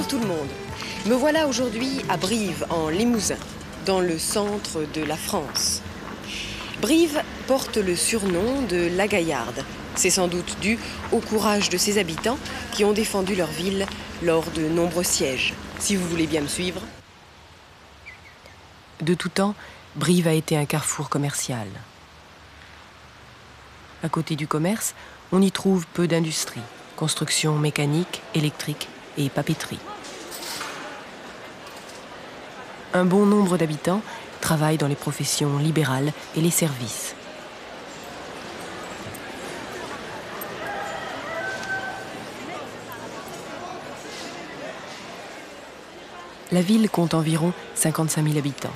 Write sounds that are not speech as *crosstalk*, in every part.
Bonjour tout le monde. Me voilà aujourd'hui à Brive, en Limousin, dans le centre de la France. Brive porte le surnom de la Gaillarde. C'est sans doute dû au courage de ses habitants qui ont défendu leur ville lors de nombreux sièges. Si vous voulez bien me suivre. De tout temps, Brive a été un carrefour commercial. À côté du commerce, on y trouve peu d'industries, construction mécanique, électrique et papeterie. Un bon nombre d'habitants travaillent dans les professions libérales et les services. La ville compte environ 55 000 habitants.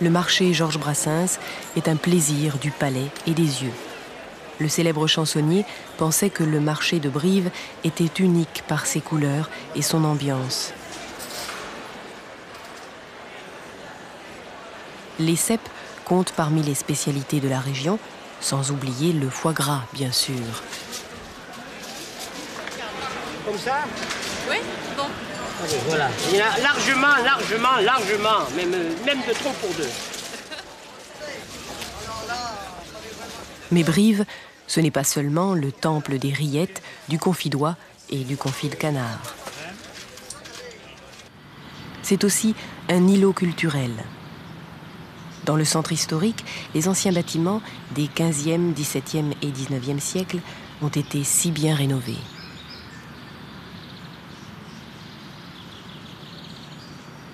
Le marché Georges Brassens est un plaisir du palais et des yeux. Le célèbre chansonnier pensait que le marché de Brive était unique par ses couleurs et son ambiance. Les cèpes comptent parmi les spécialités de la région, sans oublier le foie gras, bien sûr. Comme ça? Oui, bon. Allez, voilà. Il y en a largement, largement, largement, même, même de trop pour deux. Mais Brive, ce n'est pas seulement le temple des rillettes, du confit d'oie et du confit de canard. C'est aussi un îlot culturel. Dans le centre historique, les anciens bâtiments des 15e, 17e et 19e siècles ont été si bien rénovés.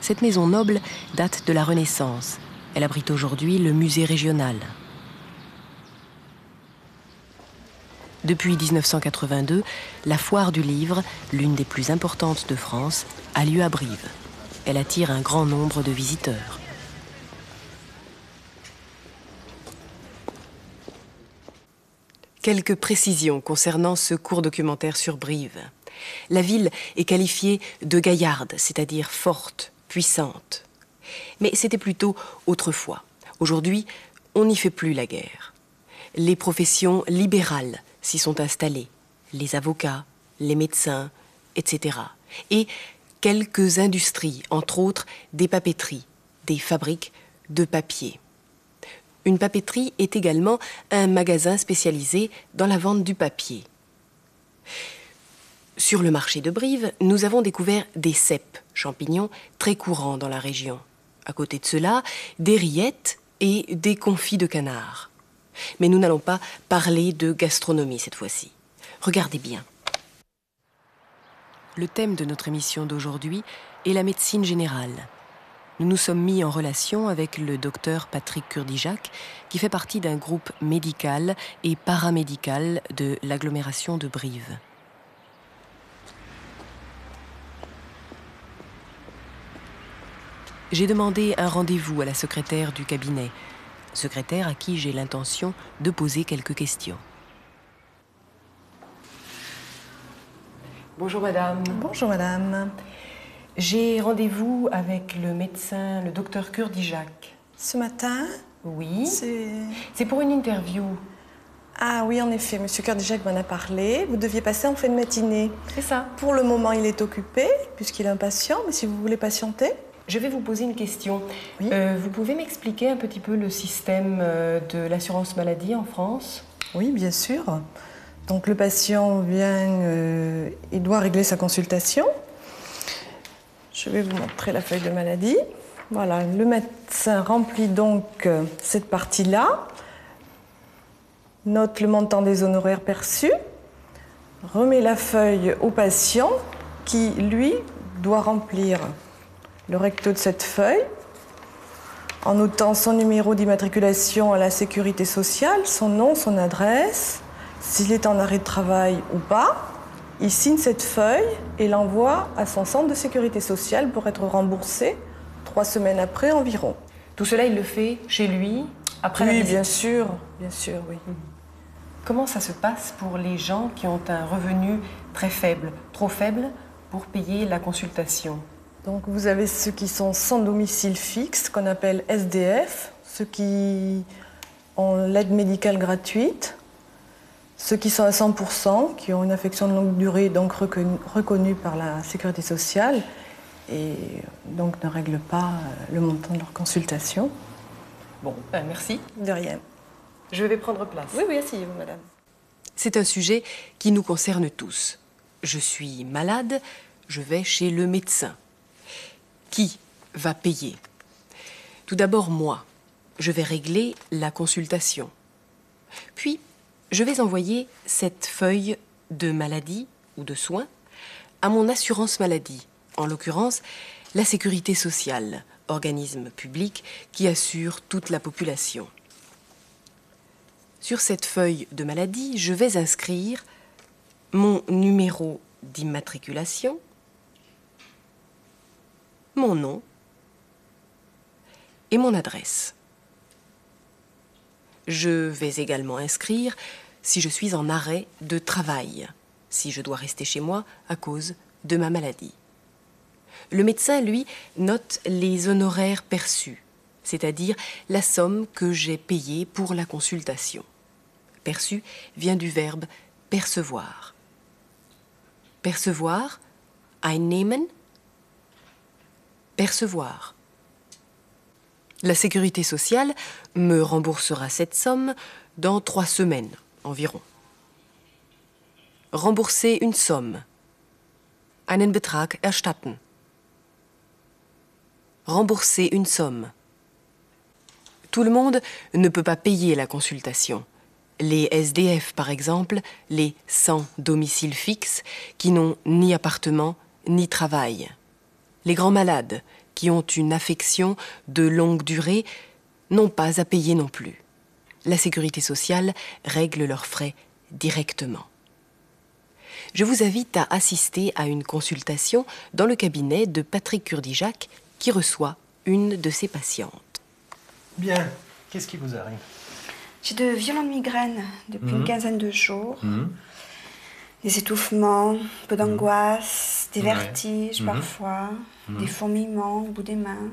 Cette maison noble date de la Renaissance. Elle abrite aujourd'hui le musée régional. Depuis 1982, la foire du livre, l'une des plus importantes de France, a lieu à Brive. Elle attire un grand nombre de visiteurs. Quelques précisions concernant ce court documentaire sur Brive. La ville est qualifiée de gaillarde, c'est-à-dire forte, puissante. Mais c'était plutôt autrefois. Aujourd'hui, on n'y fait plus la guerre. Les professions libérales s'y sont installées, les avocats, les médecins, etc. Et quelques industries, entre autres des papeteries, des fabriques de papier. Une papeterie est également un magasin spécialisé dans la vente du papier. Sur le marché de Brive, nous avons découvert des cèpes, champignons très courants dans la région. À côté de cela, des rillettes et des confits de canard. Mais nous n'allons pas parler de gastronomie cette fois-ci. Regardez bien. Le thème de notre émission d'aujourd'hui est la médecine générale. Nous nous sommes mis en relation avec le docteur Patrick Kurdijac, qui fait partie d'un groupe médical et paramédical de l'agglomération de Brive. J'ai demandé un rendez-vous à la secrétaire du cabinet, secrétaire à qui j'ai l'intention de poser quelques questions. Bonjour madame. Bonjour madame. J'ai rendez-vous avec le médecin, le docteur Kurdijac. Ce matin Oui. C'est... C'est pour une interview. Ah oui, en effet, monsieur Kurdijac m'en a parlé. Vous deviez passer en fin de matinée. C'est ça. Pour le moment, il est occupé, puisqu'il est impatient, mais si vous voulez patienter. Je vais vous poser une question. Oui. Euh, vous pouvez m'expliquer un petit peu le système euh, de l'assurance maladie en France? Oui, bien sûr. Donc le patient vient, euh, il doit régler sa consultation. Je vais vous montrer la feuille de maladie. Voilà, le médecin remplit donc cette partie-là, note le montant des honoraires perçus, remet la feuille au patient qui, lui, doit remplir le recto de cette feuille en notant son numéro d'immatriculation à la sécurité sociale, son nom, son adresse, s'il est en arrêt de travail ou pas. Il signe cette feuille et l'envoie à son centre de sécurité sociale pour être remboursé trois semaines après environ. Tout cela, il le fait chez lui, après la oui, visite bien sûr, bien sûr, oui. Comment ça se passe pour les gens qui ont un revenu très faible, trop faible, pour payer la consultation? Donc vous avez ceux qui sont sans domicile fixe, qu'on appelle SDF, ceux qui ont l'aide médicale gratuite. Ceux qui sont à 100%, qui ont une affection de longue durée, donc reconnue, reconnue par la sécurité sociale, et donc ne règlent pas euh, le montant de leur consultation. Bon, ben, merci. De rien. Je vais prendre place. Oui, oui, asseyez-vous, madame. C'est un sujet qui nous concerne tous. Je suis malade, je vais chez le médecin. Qui va payer Tout d'abord moi. Je vais régler la consultation. Puis, je vais envoyer cette feuille de maladie ou de soins à mon assurance maladie, en l'occurrence la sécurité sociale, organisme public qui assure toute la population. Sur cette feuille de maladie, je vais inscrire mon numéro d'immatriculation, mon nom et mon adresse. Je vais également inscrire si je suis en arrêt de travail, si je dois rester chez moi à cause de ma maladie. Le médecin, lui, note les honoraires perçus, c'est-à-dire la somme que j'ai payée pour la consultation. Perçu vient du verbe percevoir. Percevoir, einnehmen, percevoir. La sécurité sociale me remboursera cette somme dans trois semaines environ. Rembourser une somme. Einen Betrag erstatten. Rembourser une somme. Tout le monde ne peut pas payer la consultation. Les SDF, par exemple, les sans domicile fixe, qui n'ont ni appartement ni travail. Les grands malades, qui ont une affection de longue durée, n'ont pas à payer non plus. La sécurité sociale règle leurs frais directement. Je vous invite à assister à une consultation dans le cabinet de Patrick Kurdijac qui reçoit une de ses patientes. Bien, qu'est-ce qui vous arrive? J'ai de violentes migraines depuis une quinzaine de jours. Mhm. Des étouffements, un peu d'angoisse, des Ouais. vertiges Mhm. parfois, des fourmillements au bout des mains.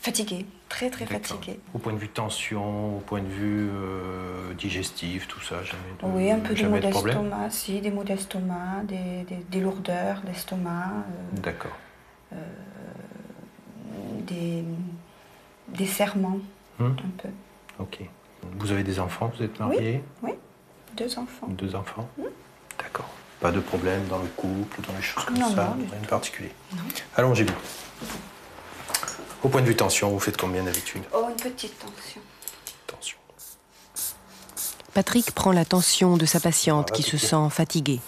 Fatiguée, très très fatiguée. Au point de vue tension, au point de vue euh, digestif, tout ça, jamais de, Oui, un peu des maux de d'estomac, si, des maux d'estomac, des, des- des lourdeurs d'estomac, euh, D'accord. des, des serments, Hmm. un peu. Ok. Vous avez des enfants, vous êtes mariés Oui, deux enfants. Deux enfants D'accord. Pas de problème dans le couple, dans les choses comme Non, ça non, Rien de particulier Allongez-vous. Au point de vue tension, vous faites combien d'habitude Oh, une petite tension. Tension. Patrick prend la tension de sa patiente Ah, qui se sent fatiguée.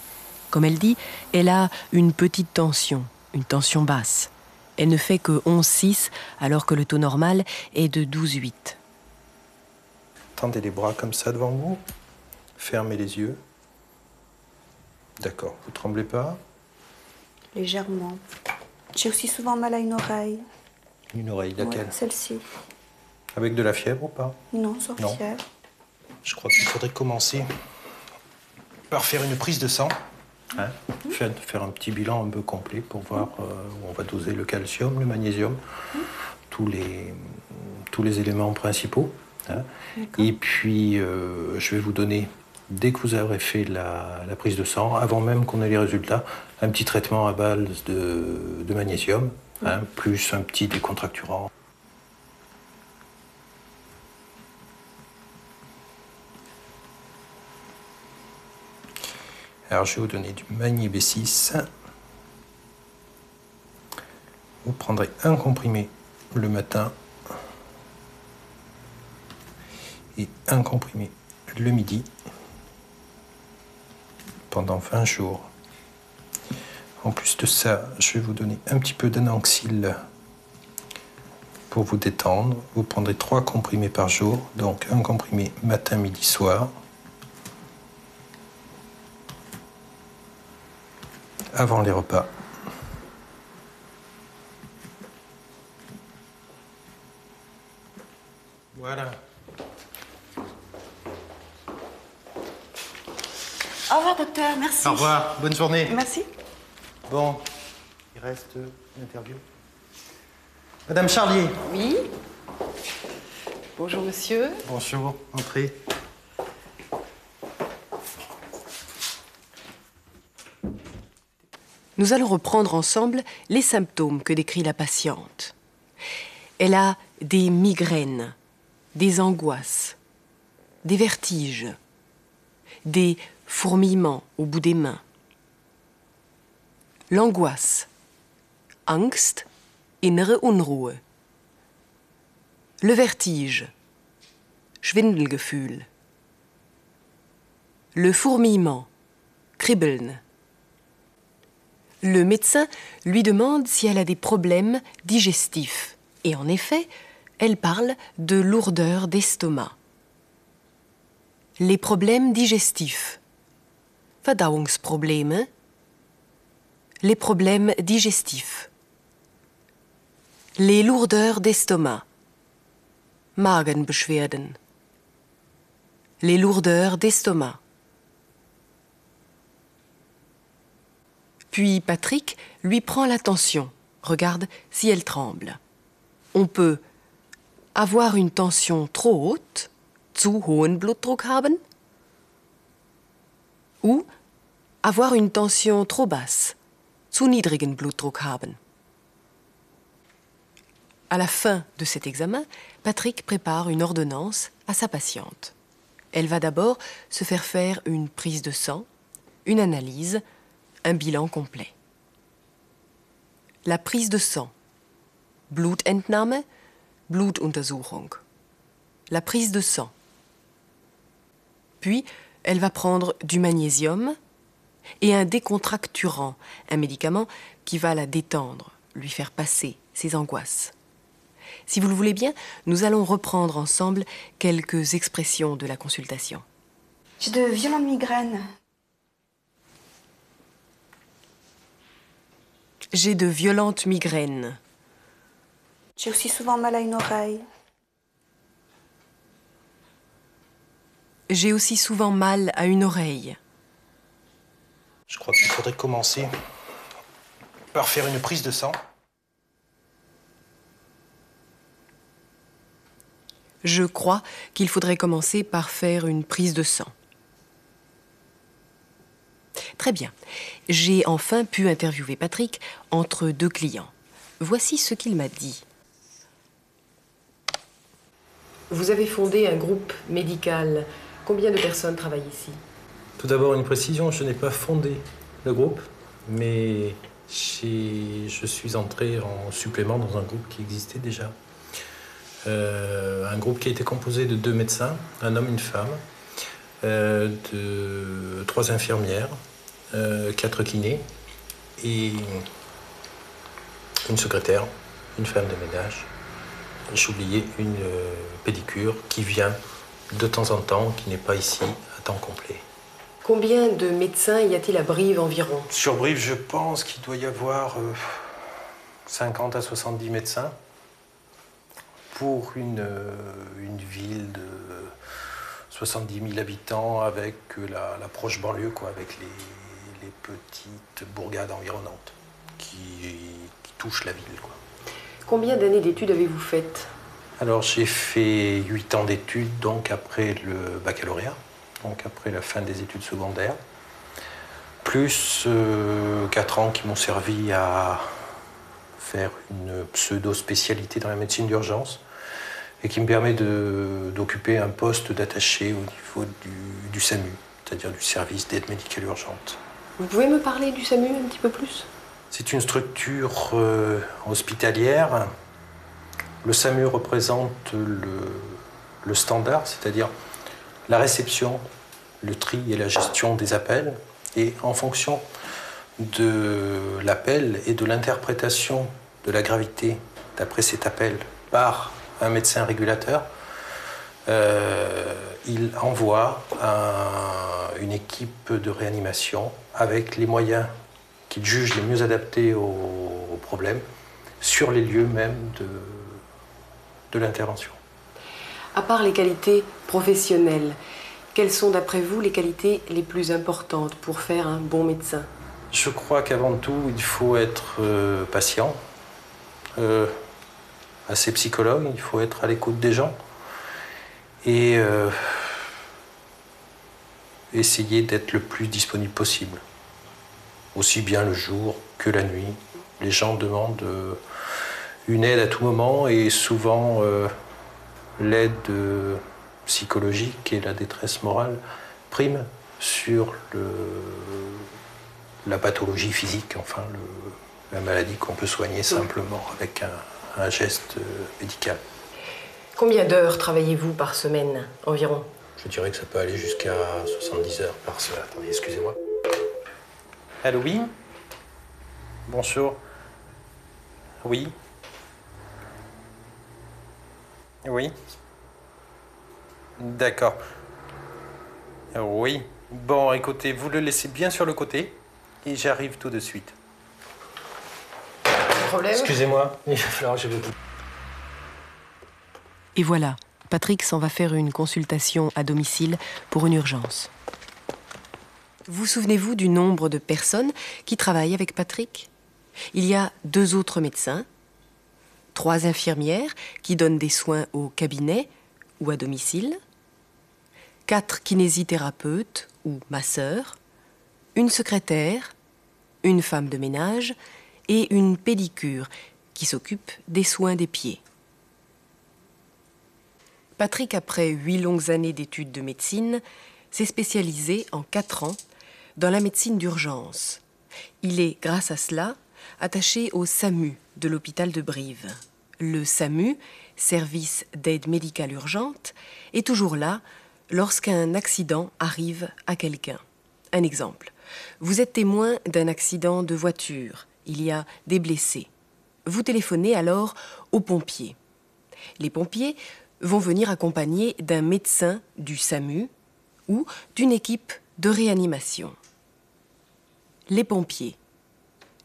Comme elle dit, elle a une petite tension, une tension basse. Elle ne fait que 11,6 alors que le taux normal est de 12,8. Tendez les bras comme ça devant vous. Fermez les yeux. D'accord. Vous tremblez pas Légèrement. J'ai aussi souvent mal à une oreille. Une oreille, laquelle? Ouais, Celle-ci. Avec de la fièvre ou pas? Non, sans Non. fièvre. Je crois qu'il faudrait commencer par faire une prise de sang. hein, faire, faire un petit bilan un peu complet pour voir euh, où on va doser le calcium, le magnésium, tous les, tous les éléments principaux. hein. Et puis, euh, je vais vous donner, dès que vous aurez fait la, prise de sang, avant même qu'on ait les résultats, un petit traitement à base de, magnésium, hein, plus un petit décontracturant. Alors, je vais vous donner du Magné B6. Vous prendrez un comprimé le matin et un comprimé le midi pendant 20 jours. En plus de ça, je vais vous donner un petit peu d'ananxyle pour vous détendre. Vous prendrez trois comprimés par jour, donc un comprimé matin, midi, soir. avant les repas. Au revoir. Bonne journée. Merci. Bon, il reste l'interview. Madame Charlier. Oui. Bonjour, monsieur. Bonjour. Entrez. Nous allons reprendre ensemble les symptômes que décrit la patiente. Elle a des migraines, des angoisses, des vertiges, des fourmillements au bout des mains. L'angoisse, Angst, innere Unruhe. Le vertige, Schwindelgefühl. Le fourmillement, Kribbeln. Le médecin lui demande si elle a des problèmes digestifs. Et en effet, elle parle de lourdeur d'estomac. Les problèmes digestifs. Les problèmes digestifs. Les lourdeurs d'estomac. Magenbeschwerden. Les lourdeurs d'estomac. Puis Patrick lui prend la tension. Regarde si elle tremble. On peut avoir une tension trop haute, zu hohen Blutdruck haben, ou avoir une tension trop basse, zu niedrigen Blutdruck haben. À la fin de cet examen, Patrick prépare une ordonnance à sa patiente. Elle va d'abord se faire faire une prise de sang, une analyse, un bilan complet. La prise de sang. Blutentnahme, Blutuntersuchung. La prise de sang. Puis, elle va prendre du magnésium et un décontracturant, un médicament qui va la détendre, lui faire passer ses angoisses. Si vous le voulez bien, nous allons reprendre ensemble quelques expressions de la consultation. J'ai de violentes migraines. J'ai de violentes migraines. J'ai aussi souvent mal à une oreille. J'ai aussi souvent mal à une oreille. Je crois qu'il faudrait commencer par faire une prise de sang. Je crois qu'il faudrait commencer par faire une prise de sang. Très bien. J'ai enfin pu interviewer Patrick entre deux clients. Voici ce qu'il m'a dit. Vous avez fondé un groupe médical. Combien de personnes travaillent ici Tout d'abord, une précision, je n'ai pas fondé le groupe, mais je suis entré en supplément dans un groupe qui existait déjà. Euh, un groupe qui a été composé de deux médecins, un homme, une femme, euh, de trois infirmières, euh, quatre kinés et une secrétaire, une femme de ménage. J'oubliais une pédicure qui vient de temps en temps, qui n'est pas ici à temps complet. Combien de médecins y a-t-il à Brive environ? Sur Brive, je pense qu'il doit y avoir euh, 50 à 70 médecins pour une, euh, une ville de 70 000 habitants avec euh, la, la proche banlieue, quoi, avec les, les petites bourgades environnantes qui, qui touchent la ville. Quoi. Combien d'années d'études avez-vous faites? Alors j'ai fait 8 ans d'études, donc après le baccalauréat, donc après la fin des études secondaires, plus 4 ans qui m'ont servi à faire une pseudo-spécialité dans la médecine d'urgence et qui me permet d'occuper un poste d'attaché au niveau du, du SAMU, c'est-à-dire du service d'aide médicale urgente. Vous pouvez me parler du SAMU un petit peu plus? C'est une structure euh, hospitalière. Le SAMU représente le, standard, c'est-à-dire la réception, le tri et la gestion des appels. Et en fonction de l'appel et de l'interprétation de la gravité d'après cet appel par un médecin régulateur, euh, il envoie un- une équipe de réanimation avec les moyens qu'il juge les mieux adaptés au, au problème sur les lieux même de, de l'intervention. À part les qualités professionnelles, quelles sont d'après vous les qualités les plus importantes pour faire un bon médecin? Je crois qu'avant tout, il faut être euh, patient, euh, assez psychologue, il faut être à l'écoute des gens et euh, essayer d'être le plus disponible possible. aussi bien le jour que la nuit. Les gens demandent une aide à tout moment et souvent euh, l'aide euh, psychologique et la détresse morale priment sur le, la pathologie physique, enfin le- la maladie qu'on peut soigner simplement avec un, un geste euh, médical. Combien d'heures travaillez-vous par semaine environ? Je dirais que ça peut aller jusqu'à 70 heures par semaine. Attendez, excusez-moi. Allô, oui? Bonjour. Oui Oui D'accord. Oui. Bon, écoutez, vous le laissez bien sur le côté et j'arrive tout de suite. Problème Excusez-moi, il va falloir que je vous... Et voilà, Patrick s'en va faire une consultation à domicile pour une urgence. Vous souvenez-vous du nombre de personnes qui travaillent avec Patrick? Il y a deux autres médecins, trois infirmières qui donnent des soins au cabinet ou à domicile, quatre kinésithérapeutes ou masseurs, une secrétaire, une femme de ménage et une pédicure qui s'occupe des soins des pieds. Patrick, après huit longues années d'études de médecine, s'est spécialisé en quatre ans dans la médecine d'urgence. Il est, grâce à cela, attaché au SAMU de l'hôpital de Brive. Le SAMU, service d'aide médicale urgente, est toujours là lorsqu'un accident arrive à quelqu'un. Un exemple. Vous êtes témoin d'un accident de voiture. Il y a des blessés. Vous téléphonez alors aux pompiers. Les pompiers vont venir accompagnés d'un médecin du SAMU ou d'une équipe de réanimation. Les pompiers.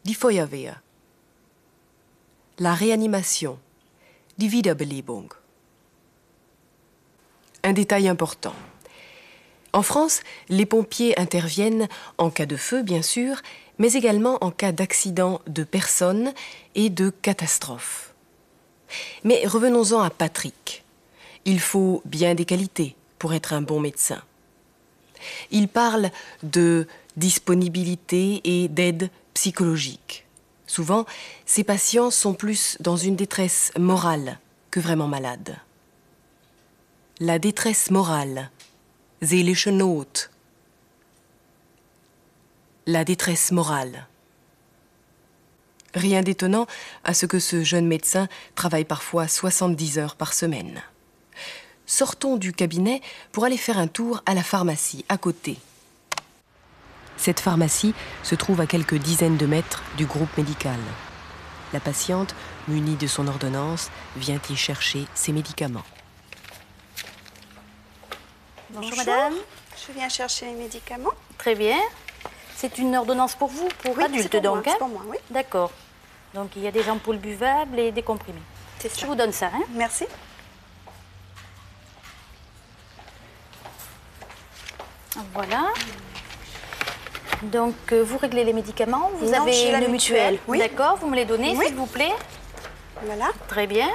Die Feuerwehr. La réanimation. Die Wiederbelebung. Un détail important. En France, les pompiers interviennent en cas de feu, bien sûr, mais également en cas d'accident de personnes et de catastrophes. Mais revenons-en à Patrick. Il faut bien des qualités pour être un bon médecin. Il parle de disponibilité et d'aide psychologique. Souvent, ces patients sont plus dans une détresse morale que vraiment malades. La détresse morale, seelische Not. La détresse morale. Rien d'étonnant à ce que ce jeune médecin travaille parfois 70 heures par semaine. Sortons du cabinet pour aller faire un tour à la pharmacie à côté. Cette pharmacie se trouve à quelques dizaines de mètres du groupe médical. La patiente, munie de son ordonnance, vient y chercher ses médicaments. Bonjour, madame. Je viens chercher les médicaments. Très bien. C'est une ordonnance pour vous, pour Oui, adultes c'est pour donc moi, hein c'est pour moi, oui. D'accord. Donc il y a des ampoules buvables et des comprimés. C'est Je ça. vous donne ça. Hein Merci. voilà. Donc euh, vous réglez les médicaments. Vous Non, avez une mutuelle. mutuelle, oui. D'accord. Vous me les donnez, Oui. s'il vous plaît. Voilà. Très bien.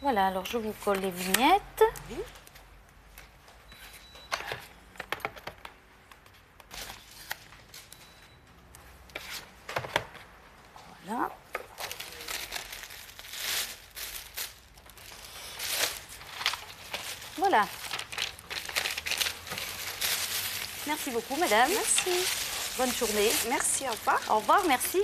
Voilà, alors je vous colle les vignettes. Voilà. Merci beaucoup, madame. Merci. Bonne journée. Merci, au revoir. Au revoir, merci.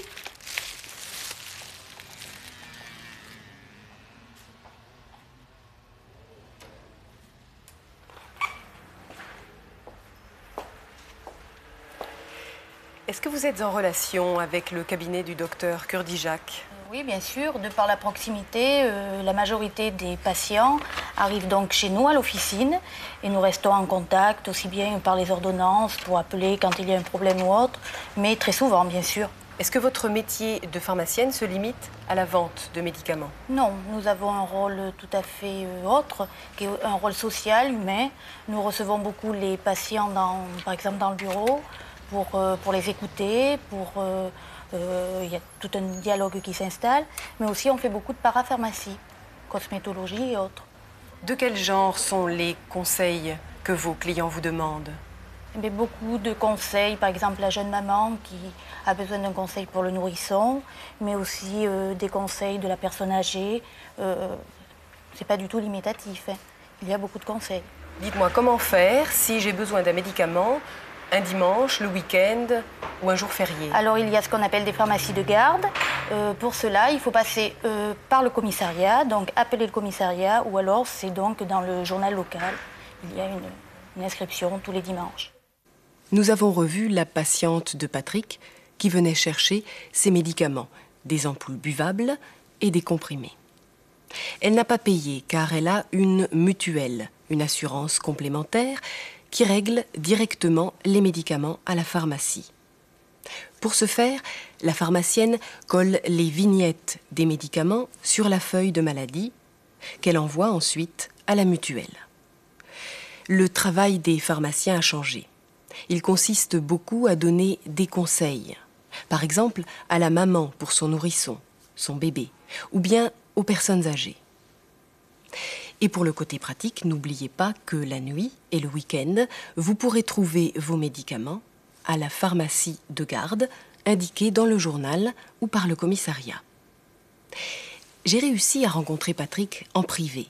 Que vous êtes en relation avec le cabinet du docteur Kurdijac Oui, bien sûr. De par la proximité, euh, la majorité des patients arrivent donc chez nous à l'officine et nous restons en contact aussi bien par les ordonnances pour appeler quand il y a un problème ou autre, mais très souvent, bien sûr. Est-ce que votre métier de pharmacienne se limite à la vente de médicaments? Non, nous avons un rôle tout à fait euh, autre, qui est un rôle social, humain. Nous recevons beaucoup les patients, dans, par exemple, dans le bureau, pour, euh, pour les écouter, pour... euh, euh, Il y a tout un dialogue qui s'installe, mais aussi on fait beaucoup de parapharmacie, cosmétologie et autres. De quel genre sont les conseils que vos clients vous demandent? Mais beaucoup de conseils, par exemple la jeune maman qui a besoin d'un conseil pour le nourrisson, mais aussi euh, des conseils de la personne âgée. Euh, c'est pas du tout limitatif. hein. Il y a beaucoup de conseils. Dites-moi comment faire si j'ai besoin d'un médicament un dimanche, le week-end ou un jour férié. Alors il y a ce qu'on appelle des pharmacies de garde. Euh, pour cela, il faut passer euh, par le commissariat, donc appeler le commissariat, ou alors c'est donc dans le journal local. Il y a une, une inscription tous les dimanches. Nous avons revu la patiente de Patrick qui venait chercher ses médicaments, des ampoules buvables et des comprimés. Elle n'a pas payé car elle a une mutuelle, une assurance complémentaire qui règle directement les médicaments à la pharmacie. Pour ce faire, la pharmacienne colle les vignettes des médicaments sur la feuille de maladie qu'elle envoie ensuite à la mutuelle. Le travail des pharmaciens a changé. Il consiste beaucoup à donner des conseils. Par exemple, à la maman pour son nourrisson, son bébé, ou bien aux personnes âgées. Et pour le côté pratique, n'oubliez pas que la nuit et le week-end, vous pourrez trouver vos médicaments à la pharmacie de garde indiquée dans le journal ou par le commissariat. J'ai réussi à rencontrer Patrick en privé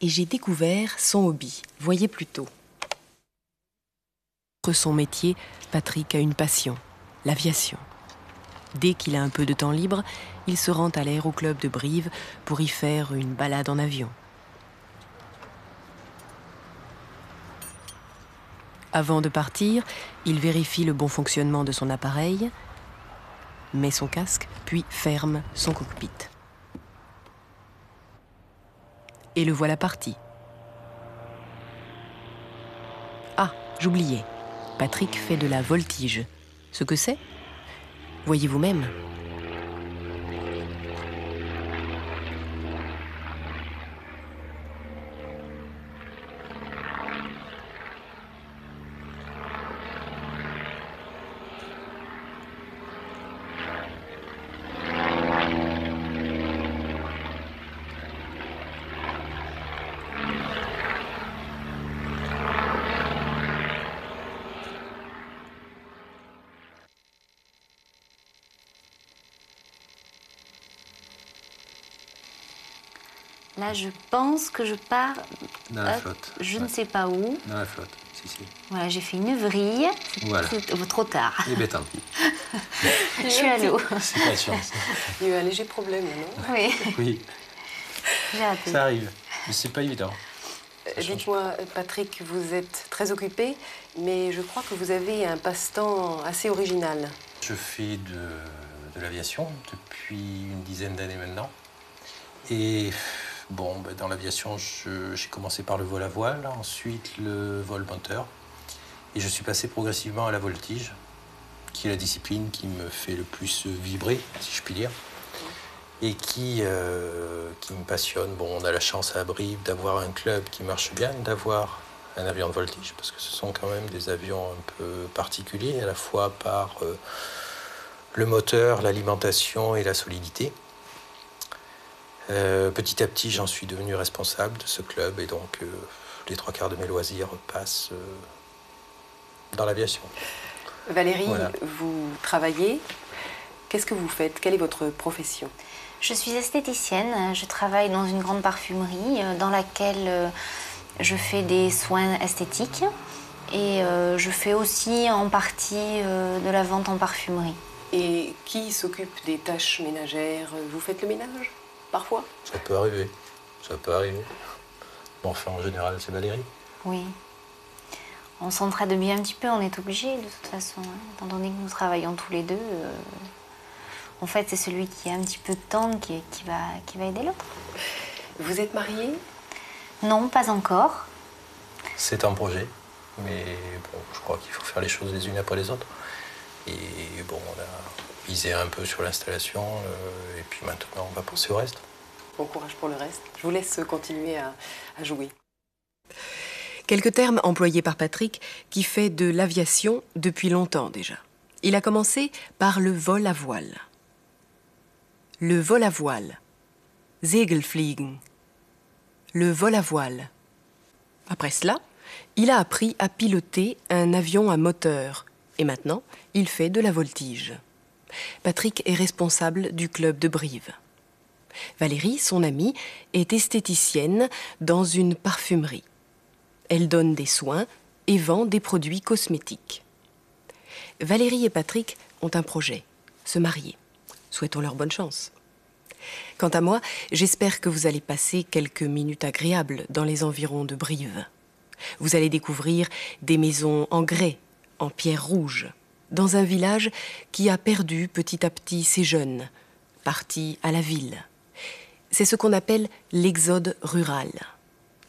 et j'ai découvert son hobby. Voyez plutôt. Son métier, Patrick a une passion, l'aviation. Dès qu'il a un peu de temps libre, il se rend à l'aéroclub de Brive pour y faire une balade en avion. Avant de partir, il vérifie le bon fonctionnement de son appareil, met son casque, puis ferme son cockpit. Et le voilà parti. Ah, j'oubliais. Patrick fait de la voltige. Ce que c'est? Voyez vous-même. Là, je pense que je pars. Dans la Hop, flotte. Je Ouais. ne sais pas où. Dans la flotte, si, si. Voilà, j'ai fait une vrille. Voilà. c'est oh, trop tard. Eh bien, tant pis. *laughs* Je suis à l'eau. C'est pas de chance. Il y a eu un léger problème, non? Oui, Oui, j'ai ça arrive. Mais c'est pas évident. Euh, Dites-moi, Patrick, vous êtes très occupé, mais je crois que vous avez un passe-temps assez original. Je fais de, de l'aviation depuis une dizaine d'années maintenant. Et bon, ben, dans l'aviation, j'ai commencé par le vol à voile, ensuite le vol moteur. Et je suis passé progressivement à la voltige, qui est la discipline qui me fait le plus vibrer, si je puis dire. Et qui, euh, qui me passionne. Bon, on a la chance à Brive d'avoir un club qui marche bien, d'avoir un avion de voltige, parce que ce sont quand même des avions un peu particuliers, à la fois par euh, le moteur, l'alimentation et la solidité. Euh, petit à petit, j'en suis devenu responsable de ce club et donc euh, les trois quarts de mes loisirs passent euh, dans l'aviation. Valérie, Voilà. vous travaillez. Qu'est-ce que vous faites? Quelle est votre profession? Je suis esthéticienne. Je travaille dans une grande parfumerie dans laquelle je fais des soins esthétiques. Et je fais aussi en partie de la vente en parfumerie. Et qui s'occupe des tâches ménagères? Vous faites le ménage? Parfois Ça peut arriver, ça peut arriver. Bon, enfin, en général, c'est Valérie. Oui. On s'entraide bien un petit peu, on est obligé de toute façon, hein, étant donné que nous travaillons tous les deux. euh, en fait, c'est celui qui a un petit peu de temps qui, qui va, qui va aider l'autre. Vous êtes mariée? Non, pas encore. C'est un projet, mais bon, je crois qu'il faut faire les choses les unes après les autres. Et bon, on a misé un peu sur l'installation, euh, et puis maintenant, on va penser au reste. Bon courage pour le reste. Je vous laisse continuer à, à jouer. Quelques termes employés par Patrick qui fait de l'aviation depuis longtemps déjà. Il a commencé par le vol à voile. Le vol à voile. Segelfliegen. le vol à voile. Après cela, il a appris à piloter un avion à moteur et maintenant il fait de la voltige. Patrick est responsable du club de Brive. Valérie, son amie, est esthéticienne dans une parfumerie. Elle donne des soins et vend des produits cosmétiques. Valérie et Patrick ont un projet, se marier. Souhaitons leur bonne chance. Quant à moi, j'espère que vous allez passer quelques minutes agréables dans les environs de Brive. Vous allez découvrir des maisons en grès, en pierre rouge, dans un village qui a perdu petit à petit ses jeunes, partis à la ville. C'est ce qu'on appelle l'exode rural.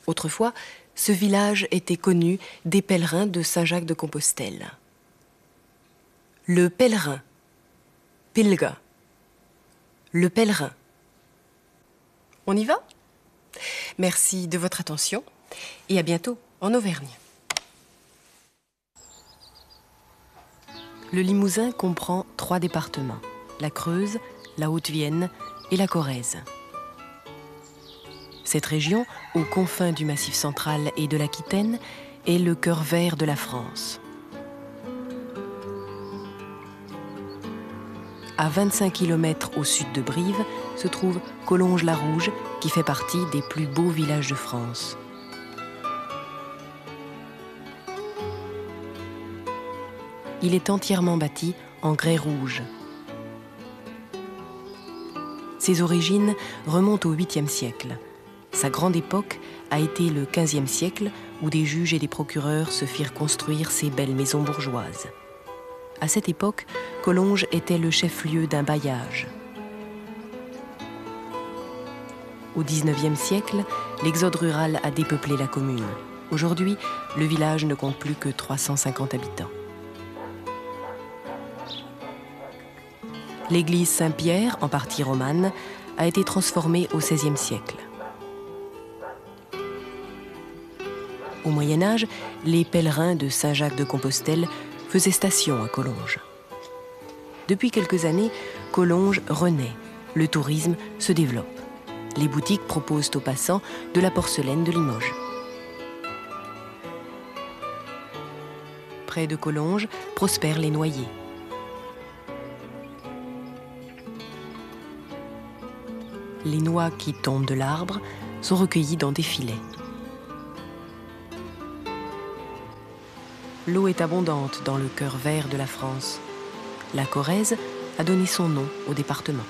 Autrefois, ce village était connu des pèlerins de Saint-Jacques de Compostelle. Le pèlerin, pilga, le pèlerin. On y va? Merci de votre attention et à bientôt en Auvergne. Le Limousin comprend trois départements, la Creuse, la Haute-Vienne et la Corrèze. Cette région, aux confins du Massif central et de l'Aquitaine, est le cœur vert de la France. À 25 km au sud de Brive se trouve Collonges-la-Rouge, qui fait partie des plus beaux villages de France. Il est entièrement bâti en grès rouge. Ses origines remontent au 8e siècle. Sa grande époque a été le 15e siècle où des juges et des procureurs se firent construire ces belles maisons bourgeoises. À cette époque, Collonges était le chef-lieu d'un bailliage. Au XIXe siècle, l'exode rural a dépeuplé la commune. Aujourd'hui, le village ne compte plus que 350 habitants. L'église Saint-Pierre, en partie romane, a été transformée au XVIe siècle. Au Moyen Âge, les pèlerins de Saint-Jacques de Compostelle faisait station à Collonges. Depuis quelques années, Collonges renaît. Le tourisme se développe. Les boutiques proposent aux passants de la porcelaine de Limoges. Près de Collonges prospèrent les noyers. Les noix qui tombent de l'arbre sont recueillies dans des filets. l'eau est abondante dans le cœur vert de la France. La Corrèze a donné son nom au département.